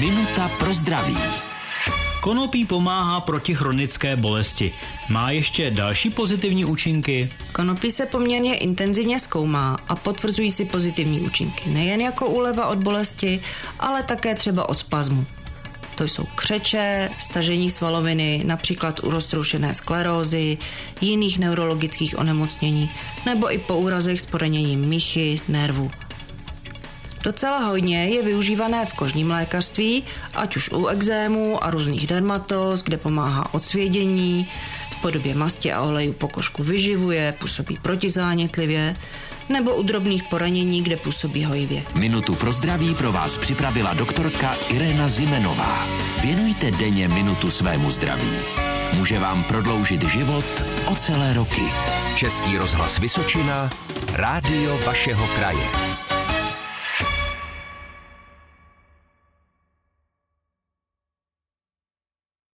Minuta pro zdraví. Konopí pomáhá proti chronické bolesti. Má ještě další pozitivní účinky? Konopí se poměrně intenzivně zkoumá a potvrzují si pozitivní účinky nejen jako úleva od bolesti, ale také třeba od spazmu. To jsou křeče, stažení svaloviny, například u roztroušené sklerózy, jiných neurologických onemocnění nebo i po úrazech s poraněním míchy, nervu Docela hodně je využívané v kožním lékařství, ať už u exému a různých dermatos, kde pomáhá odsvědění, v podobě masti a oleju pokožku vyživuje, působí protizánětlivě, nebo u drobných poranění, kde působí hojivě. Minutu pro zdraví pro vás připravila doktorka Irena Zimenová. Věnujte denně minutu svému zdraví. Může vám prodloužit život o celé roky. Český rozhlas Vysočina, rádio vašeho kraje.